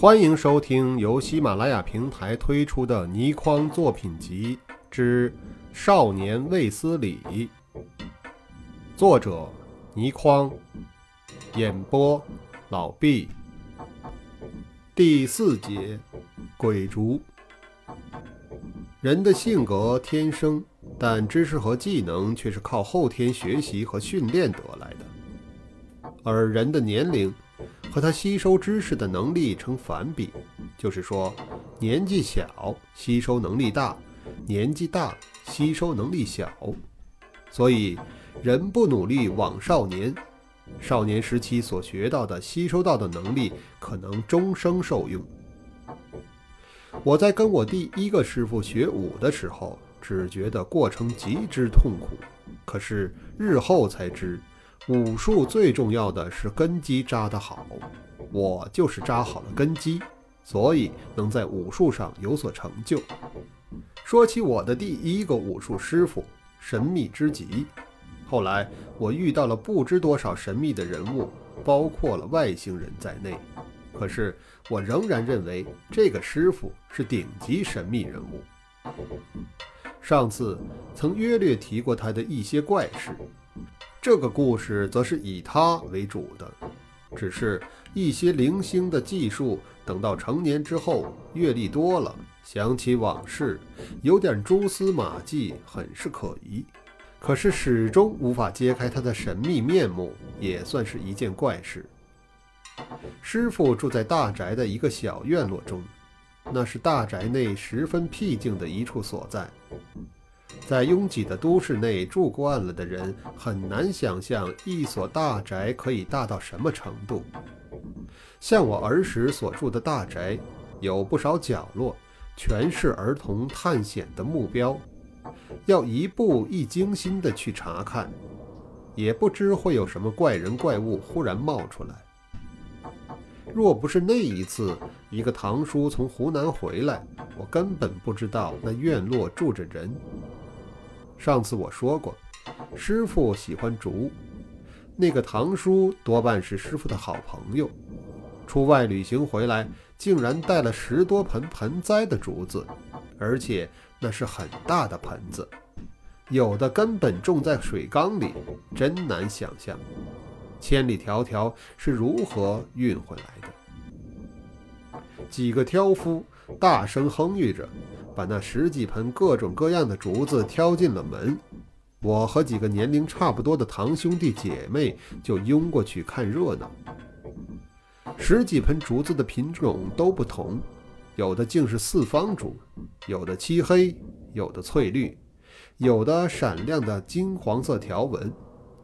欢迎收听由喜马拉雅平台推出的倪匡作品集之《少年卫斯理》，作者倪匡，演播老毕。第四节，鬼卒。人的性格天生，但知识和技能却是靠后天学习和训练得来的，而人的年龄。和他吸收知识的能力成反比，就是说，年纪小吸收能力大，年纪大吸收能力小。所以，人不努力枉少年。少年时期所学到的、吸收到的能力，可能终生受用。我在跟我第一个师傅学武的时候，只觉得过程极之痛苦，可是日后才知。武术最重要的是根基扎得好，我就是扎好了根基，所以能在武术上有所成就。说起我的第一个武术师傅，神秘之极。后来我遇到了不知多少神秘的人物，包括了外星人在内，可是我仍然认为这个师傅是顶级神秘人物。上次曾约略提过他的一些怪事。这个故事则是以他为主的，只是一些零星的技术，等到成年之后，阅历多了，想起往事，有点蛛丝马迹，很是可疑。可是始终无法揭开他的神秘面目，也算是一件怪事。师傅住在大宅的一个小院落中，那是大宅内十分僻静的一处所在。在拥挤的都市内住惯了的人，很难想象一所大宅可以大到什么程度。像我儿时所住的大宅，有不少角落，全是儿童探险的目标，要一步一惊心地去查看，也不知会有什么怪人怪物忽然冒出来。若不是那一次，一个堂叔从湖南回来，我根本不知道那院落住着人。上次我说过，师傅喜欢竹，那个堂叔多半是师傅的好朋友。出外旅行回来，竟然带了十多盆盆栽的竹子，而且那是很大的盆子，有的根本种在水缸里，真难想象，千里迢迢是如何运回来的。几个挑夫大声哼吁着。把那十几盆各种各样的竹子挑进了门，我和几个年龄差不多的堂兄弟姐妹就拥过去看热闹。十几盆竹子的品种都不同，有的竟是四方竹，有的漆黑，有的翠绿，有的闪亮的金黄色条纹，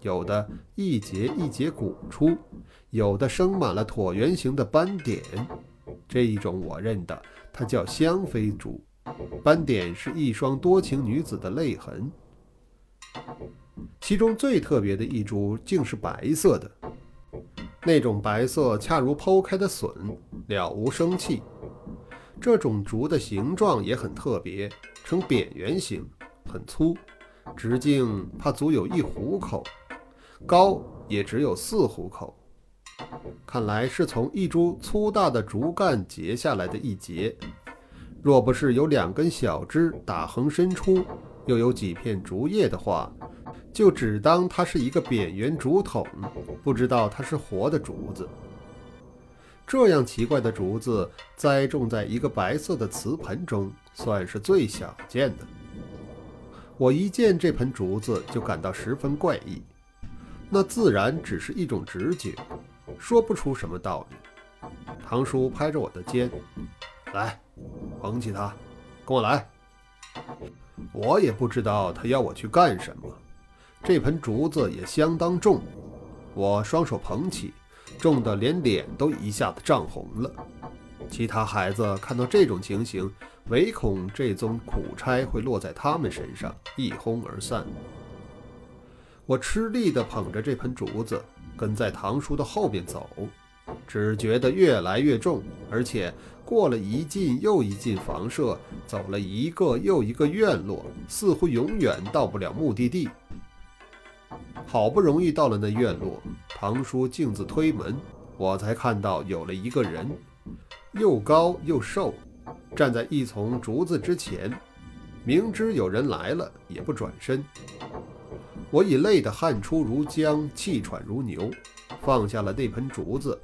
有的一节一节鼓出，有的生满了椭圆形的斑点。这一种我认得，它叫香妃竹。斑点是一双多情女子的泪痕，其中最特别的一株竟是白色的，那种白色恰如剖开的笋，了无生气。这种竹的形状也很特别，呈扁圆形，很粗，直径怕足有一虎口，高也只有四虎口。看来是从一株粗大的竹干截下来的一截。若不是有两根小枝打横伸出，又有几片竹叶的话，就只当它是一个扁圆竹筒，不知道它是活的竹子。这样奇怪的竹子栽种在一个白色的瓷盆中，算是最少见的。我一见这盆竹子就感到十分怪异，那自然只是一种直觉，说不出什么道理。堂叔拍着我的肩，来。捧起它，跟我来。我也不知道他要我去干什么。这盆竹子也相当重，我双手捧起，重得连脸都一下子涨红了。其他孩子看到这种情形，唯恐这宗苦差会落在他们身上，一哄而散。我吃力地捧着这盆竹子，跟在堂叔的后边走。只觉得越来越重，而且过了一进又一进房舍，走了一个又一个院落，似乎永远到不了目的地。好不容易到了那院落，堂叔径自推门，我才看到有了一个人，又高又瘦，站在一丛竹子之前，明知有人来了也不转身。我已累得汗出如浆，气喘如牛，放下了那盆竹子。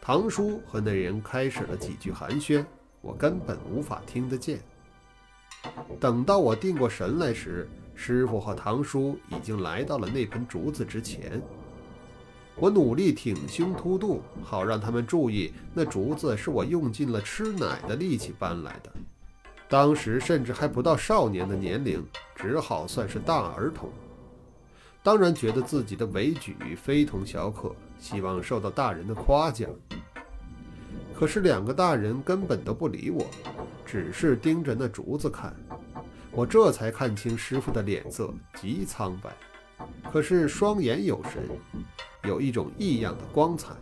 唐叔和那人开始了几句寒暄，我根本无法听得见。等到我定过神来时，师傅和唐叔已经来到了那盆竹子之前。我努力挺胸凸肚，好让他们注意，那竹子是我用尽了吃奶的力气搬来的。当时甚至还不到少年的年龄，只好算是大儿童。当然觉得自己的伟举非同小可，希望受到大人的夸奖。可是两个大人根本都不理我，只是盯着那竹子看。我这才看清师傅的脸色极苍白，可是双眼有神。有一种异样的光彩。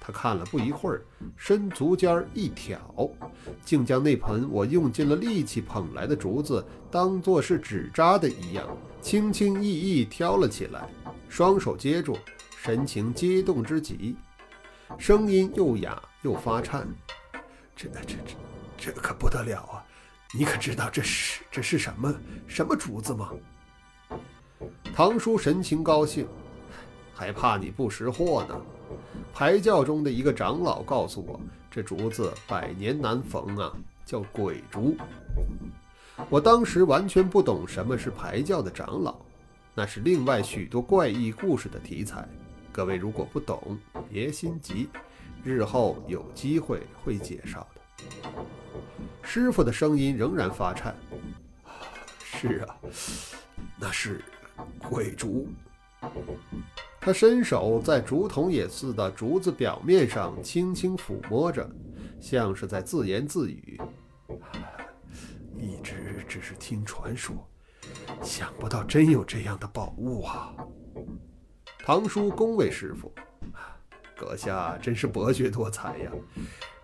他看了不一会儿，伸足尖一挑，竟将那盆我用尽了力气捧来的竹子当作是纸扎的一样，轻轻易易挑了起来，双手接住，神情激动之极，声音又哑又发颤：“这、这、这、这可不得了啊！你可知道这是这是什么什么竹子吗？”唐叔神情高兴。还怕你不识货呢？排教中的一个长老告诉我，这竹子百年难逢啊，叫鬼竹。我当时完全不懂什么是排教的长老，那是另外许多怪异故事的题材。各位如果不懂，别心急，日后有机会会介绍的。师傅的声音仍然发颤。是啊，那是鬼竹。他伸手在竹筒也似的竹子表面上轻轻抚摸着，像是在自言自语：“一直只是听传说，想不到真有这样的宝物啊！”唐叔恭维师傅：“阁下真是博学多才呀！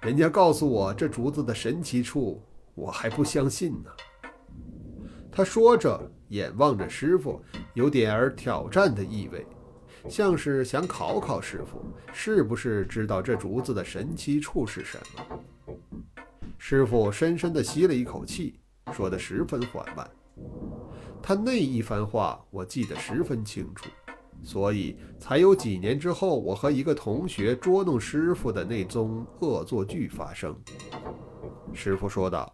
人家告诉我这竹子的神奇处，我还不相信呢。”他说着，眼望着师傅，有点儿挑战的意味。像是想考考师傅，是不是知道这竹子的神奇处是什么？师傅深深地吸了一口气，说得十分缓慢。他那一番话我记得十分清楚，所以才有几年之后我和一个同学捉弄师傅的那宗恶作剧发生。师傅说道：“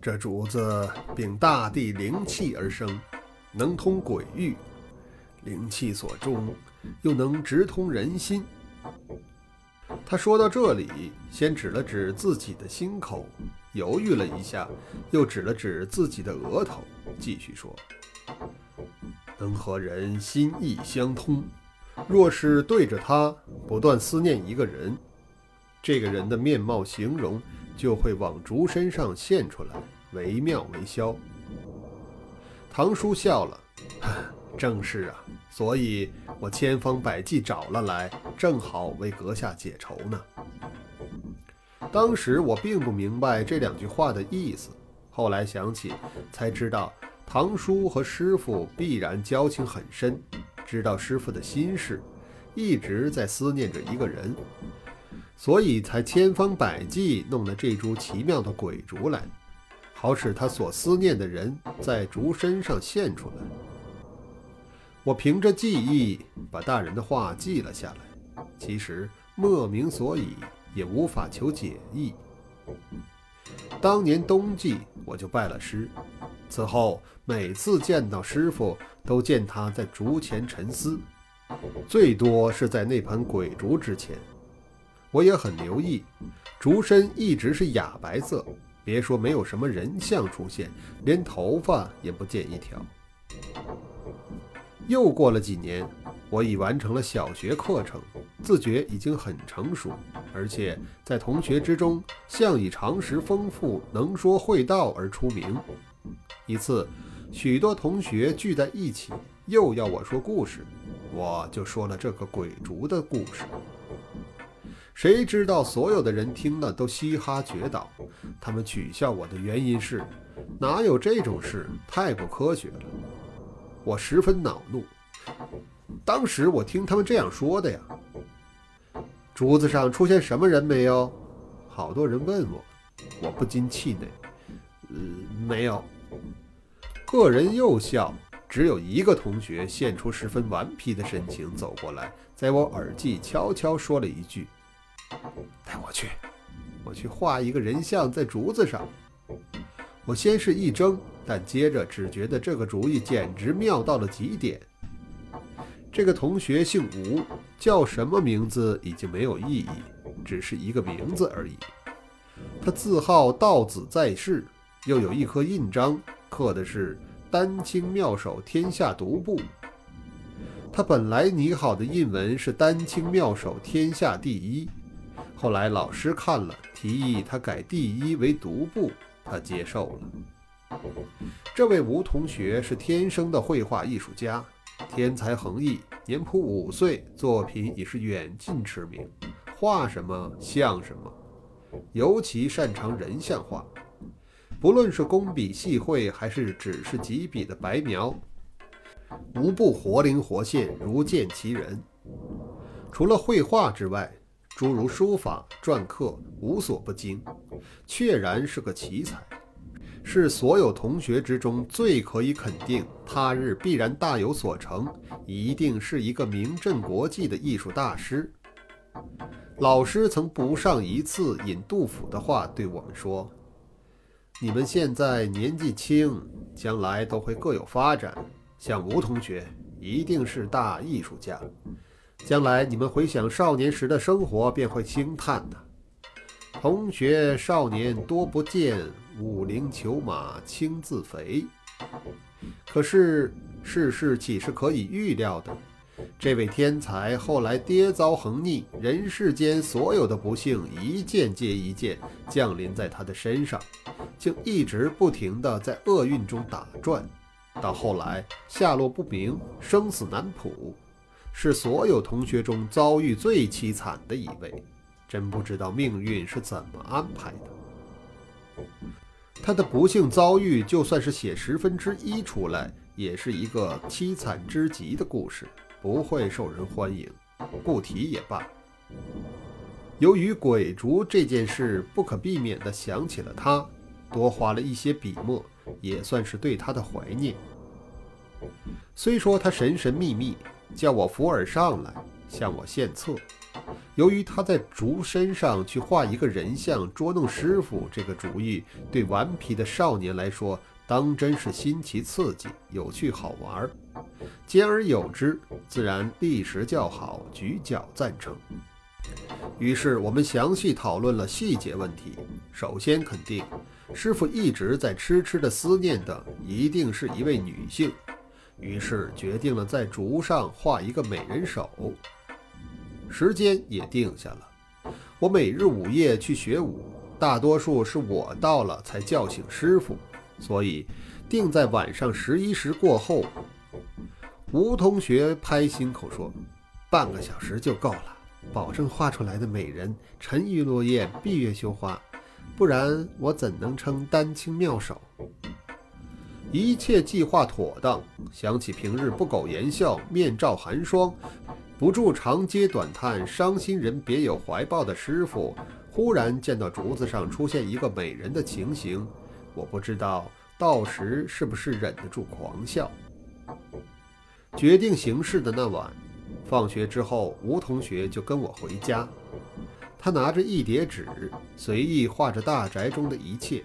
这竹子秉大地灵气而生，能通鬼域。”灵气所中，又能直通人心。他说到这里，先指了指自己的心口，犹豫了一下，又指了指自己的额头，继续说：“能和人心意相通。若是对着他不断思念一个人，这个人的面貌形容就会往竹身上现出来，惟妙惟肖。”唐叔笑了。正是啊，所以我千方百计找了来，正好为阁下解愁呢。当时我并不明白这两句话的意思，后来想起才知道，堂叔和师傅必然交情很深，知道师傅的心事，一直在思念着一个人，所以才千方百计弄了这株奇妙的鬼竹来，好使他所思念的人在竹身上现出来。我凭着记忆把大人的话记了下来，其实莫名所以，也无法求解意。当年冬季我就拜了师，此后每次见到师傅，都见他在竹前沉思，最多是在那盆鬼竹之前。我也很留意，竹身一直是哑白色，别说没有什么人像出现，连头发也不见一条。又过了几年，我已完成了小学课程，自觉已经很成熟，而且在同学之中，像以常识丰富、能说会道而出名。一次，许多同学聚在一起，又要我说故事，我就说了这个鬼竹的故事。谁知道所有的人听了都嘻哈绝倒，他们取笑我的原因是：哪有这种事？太不科学了。我十分恼怒。当时我听他们这样说的呀，竹子上出现什么人没有？好多人问我，我不禁气馁。呃，没有。个人又笑，只有一个同学现出十分顽皮的神情，走过来，在我耳际悄悄说了一句：“带我去，我去画一个人像在竹子上。”我先是一怔，但接着只觉得这个主意简直妙到了极点。这个同学姓吴，叫什么名字已经没有意义，只是一个名字而已。他字号道子在世，又有一颗印章，刻的是“丹青妙手天下独步”。他本来拟好的印文是“丹青妙手天下第一”，后来老师看了，提议他改“第一”为“独步”，他接受了。这位吴同学是天生的绘画艺术家。天才横溢，年甫五岁，作品已是远近驰名，画什么像什么，尤其擅长人像画。不论是工笔细绘，还是只是几笔的白描，无不活灵活现，如见其人。除了绘画之外，诸如书法、篆刻，无所不精，确然是个奇才。是所有同学之中最可以肯定，他日必然大有所成，一定是一个名震国际的艺术大师。老师曾不上一次引杜甫的话对我们说：“你们现在年纪轻，将来都会各有发展。像吴同学，一定是大艺术家。将来你们回想少年时的生活，便会惊叹的。同学少年多不见。”五陵裘马轻自肥。可是世事岂是可以预料的？这位天才后来跌遭横逆，人世间所有的不幸一件接一件降临在他的身上，竟一直不停地在厄运中打转，到后来下落不明，生死难卜，是所有同学中遭遇最凄惨的一位。真不知道命运是怎么安排的。他的不幸遭遇，就算是写十分之一出来，也是一个凄惨之极的故事，不会受人欢迎，不提也罢。由于鬼竹这件事，不可避免地想起了他，多花了一些笔墨，也算是对他的怀念。虽说他神神秘秘，叫我扶耳上来，向我献策。由于他在竹身上去画一个人像捉弄师傅，这个主意对顽皮的少年来说，当真是新奇刺激、有趣好玩。兼而有之，自然立时叫好，举脚赞成。于是我们详细讨论了细节问题。首先肯定，师傅一直在痴痴地思念的，一定是一位女性。于是决定了在竹上画一个美人手。时间也定下了，我每日午夜去学舞，大多数是我到了才叫醒师傅，所以定在晚上十一时过后。吴同学拍心口说：“半个小时就够了，保证画出来的美人沉鱼落雁、闭月羞花，不然我怎能称丹青妙手？”一切计划妥当，想起平日不苟言笑、面罩寒霜。不住长嗟短叹，伤心人别有怀抱的师傅，忽然见到竹子上出现一个美人的情形，我不知道到时是不是忍得住狂笑。决定行事的那晚，放学之后，吴同学就跟我回家，他拿着一叠纸，随意画着大宅中的一切。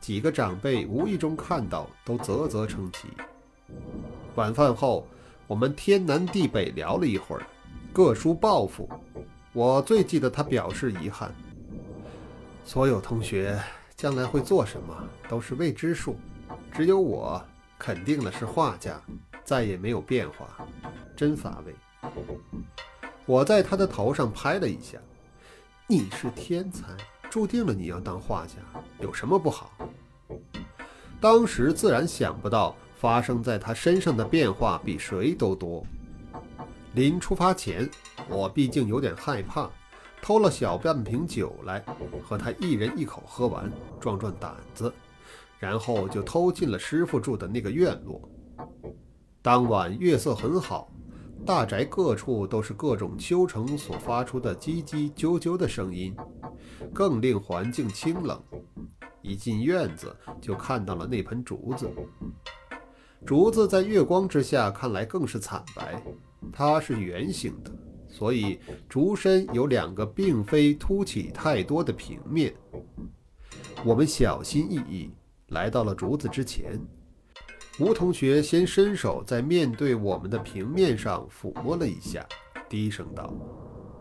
几个长辈无意中看到，都啧啧称奇。晚饭后。我们天南地北聊了一会儿，各抒抱负。我最记得他表示遗憾：所有同学将来会做什么都是未知数，只有我肯定了是画家，再也没有变化，真乏味。我在他的头上拍了一下：“你是天才，注定了你要当画家，有什么不好？”当时自然想不到。发生在他身上的变化比谁都多。临出发前，我毕竟有点害怕，偷了小半瓶酒来，和他一人一口喝完，壮壮胆子，然后就偷进了师傅住的那个院落。当晚月色很好，大宅各处都是各种秋虫所发出的叽叽啾啾的声音，更令环境清冷。一进院子，就看到了那盆竹子。竹子在月光之下看来更是惨白，它是圆形的，所以竹身有两个并非凸起太多的平面。我们小心翼翼来到了竹子之前。吴同学先伸手在面对我们的平面上抚摸了一下，低声道：“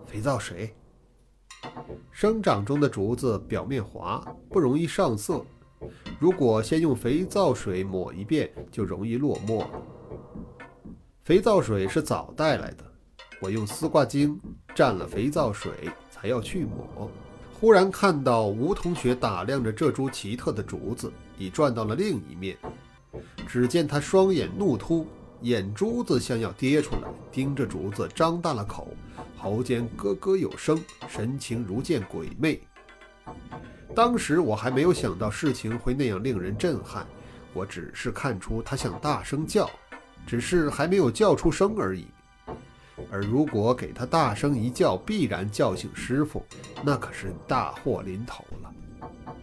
肥皂水。”生长中的竹子表面滑，不容易上色。如果先用肥皂水抹一遍，就容易落墨。肥皂水是早带来的，我用丝瓜精蘸了肥皂水，才要去抹。忽然看到吴同学打量着这株奇特的竹子，已转到了另一面。只见他双眼怒突，眼珠子像要跌出来，盯着竹子，张大了口，喉间咯咯有声，神情如见鬼魅。当时我还没有想到事情会那样令人震撼，我只是看出他想大声叫，只是还没有叫出声而已。而如果给他大声一叫，必然叫醒师傅，那可是大祸临头了。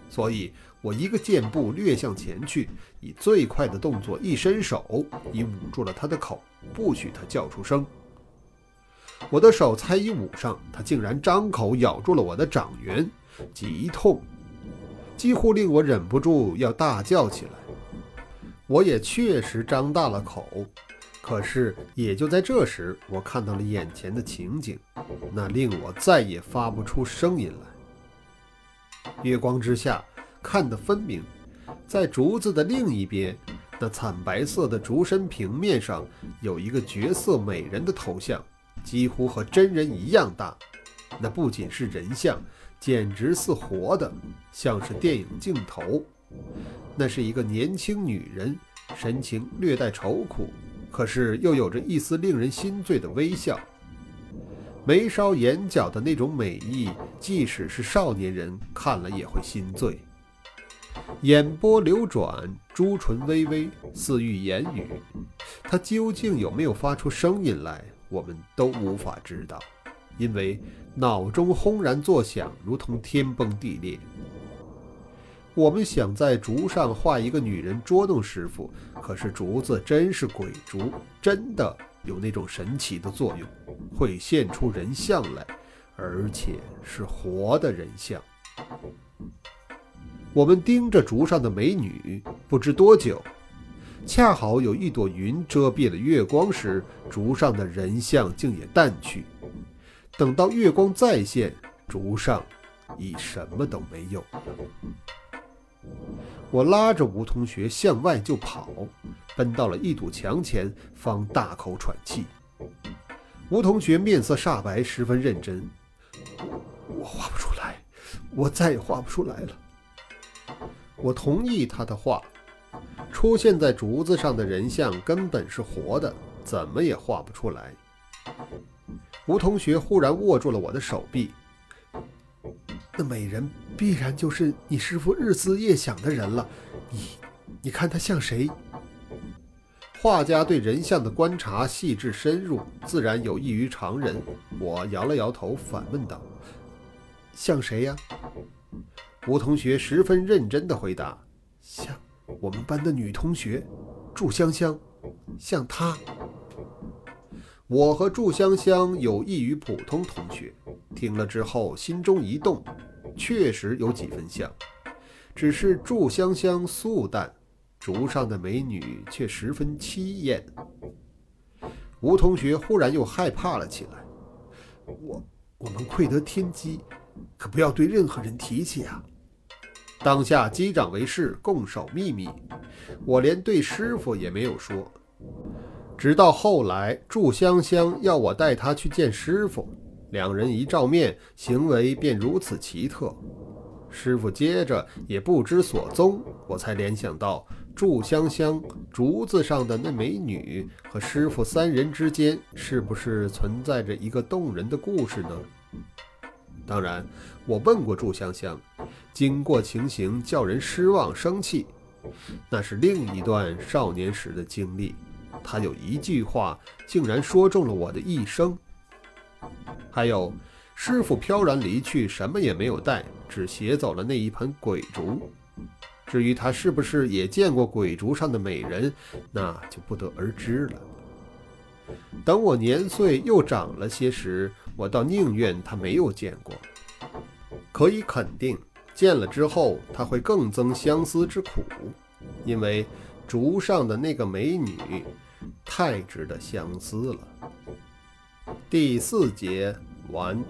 所以。我一个箭步掠向前去，以最快的动作一伸手，已捂住了他的口，不许他叫出声。我的手才一捂上，他竟然张口咬住了我的掌缘，极痛，几乎令我忍不住要大叫起来。我也确实张大了口，可是也就在这时，我看到了眼前的情景，那令我再也发不出声音来。月光之下。看得分明，在竹子的另一边，那惨白色的竹身平面上有一个绝色美人的头像，几乎和真人一样大。那不仅是人像，简直似活的，像是电影镜头。那是一个年轻女人，神情略带愁苦，可是又有着一丝令人心醉的微笑。眉梢眼角的那种美意，即使是少年人看了也会心醉。眼波流转，朱唇微微，似欲言语。他究竟有没有发出声音来，我们都无法知道，因为脑中轰然作响，如同天崩地裂。我们想在竹上画一个女人捉弄师傅，可是竹子真是鬼竹，真的有那种神奇的作用，会现出人像来，而且是活的人像。我们盯着竹上的美女，不知多久，恰好有一朵云遮蔽了月光时，竹上的人像竟也淡去。等到月光再现，竹上已什么都没有了。我拉着吴同学向外就跑，奔到了一堵墙前，方大口喘气。吴同学面色煞白，十分认真：“我画不出来，我再也画不出来了。”我同意他的话，出现在竹子上的人像根本是活的，怎么也画不出来。吴同学忽然握住了我的手臂，那美人必然就是你师傅日思夜想的人了。你，你看他像谁？画家对人像的观察细致深入，自然有异于常人。我摇了摇头，反问道：“像谁呀？”吴同学十分认真地回答：“像我们班的女同学，祝香香，像她。我和祝香香有异于普通同学，听了之后心中一动，确实有几分像，只是祝香香素淡，竹上的美女却十分凄艳。”吴同学忽然又害怕了起来：“我我们愧得天机，可不要对任何人提起啊！”当下击掌为誓，共守秘密。我连对师傅也没有说。直到后来，祝香香要我带她去见师傅，两人一照面，行为便如此奇特。师傅接着也不知所踪，我才联想到祝香香竹子上的那美女和师傅三人之间，是不是存在着一个动人的故事呢？当然，我问过祝香香。经过情形叫人失望生气，那是另一段少年时的经历。他有一句话竟然说中了我的一生。还有，师傅飘然离去，什么也没有带，只携走了那一盆鬼竹。至于他是不是也见过鬼竹上的美人，那就不得而知了。等我年岁又长了些时，我倒宁愿他没有见过。可以肯定，见了之后他会更增相思之苦，因为竹上的那个美女太值得相思了。第四节完。